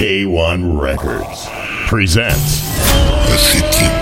K1 Records presents The City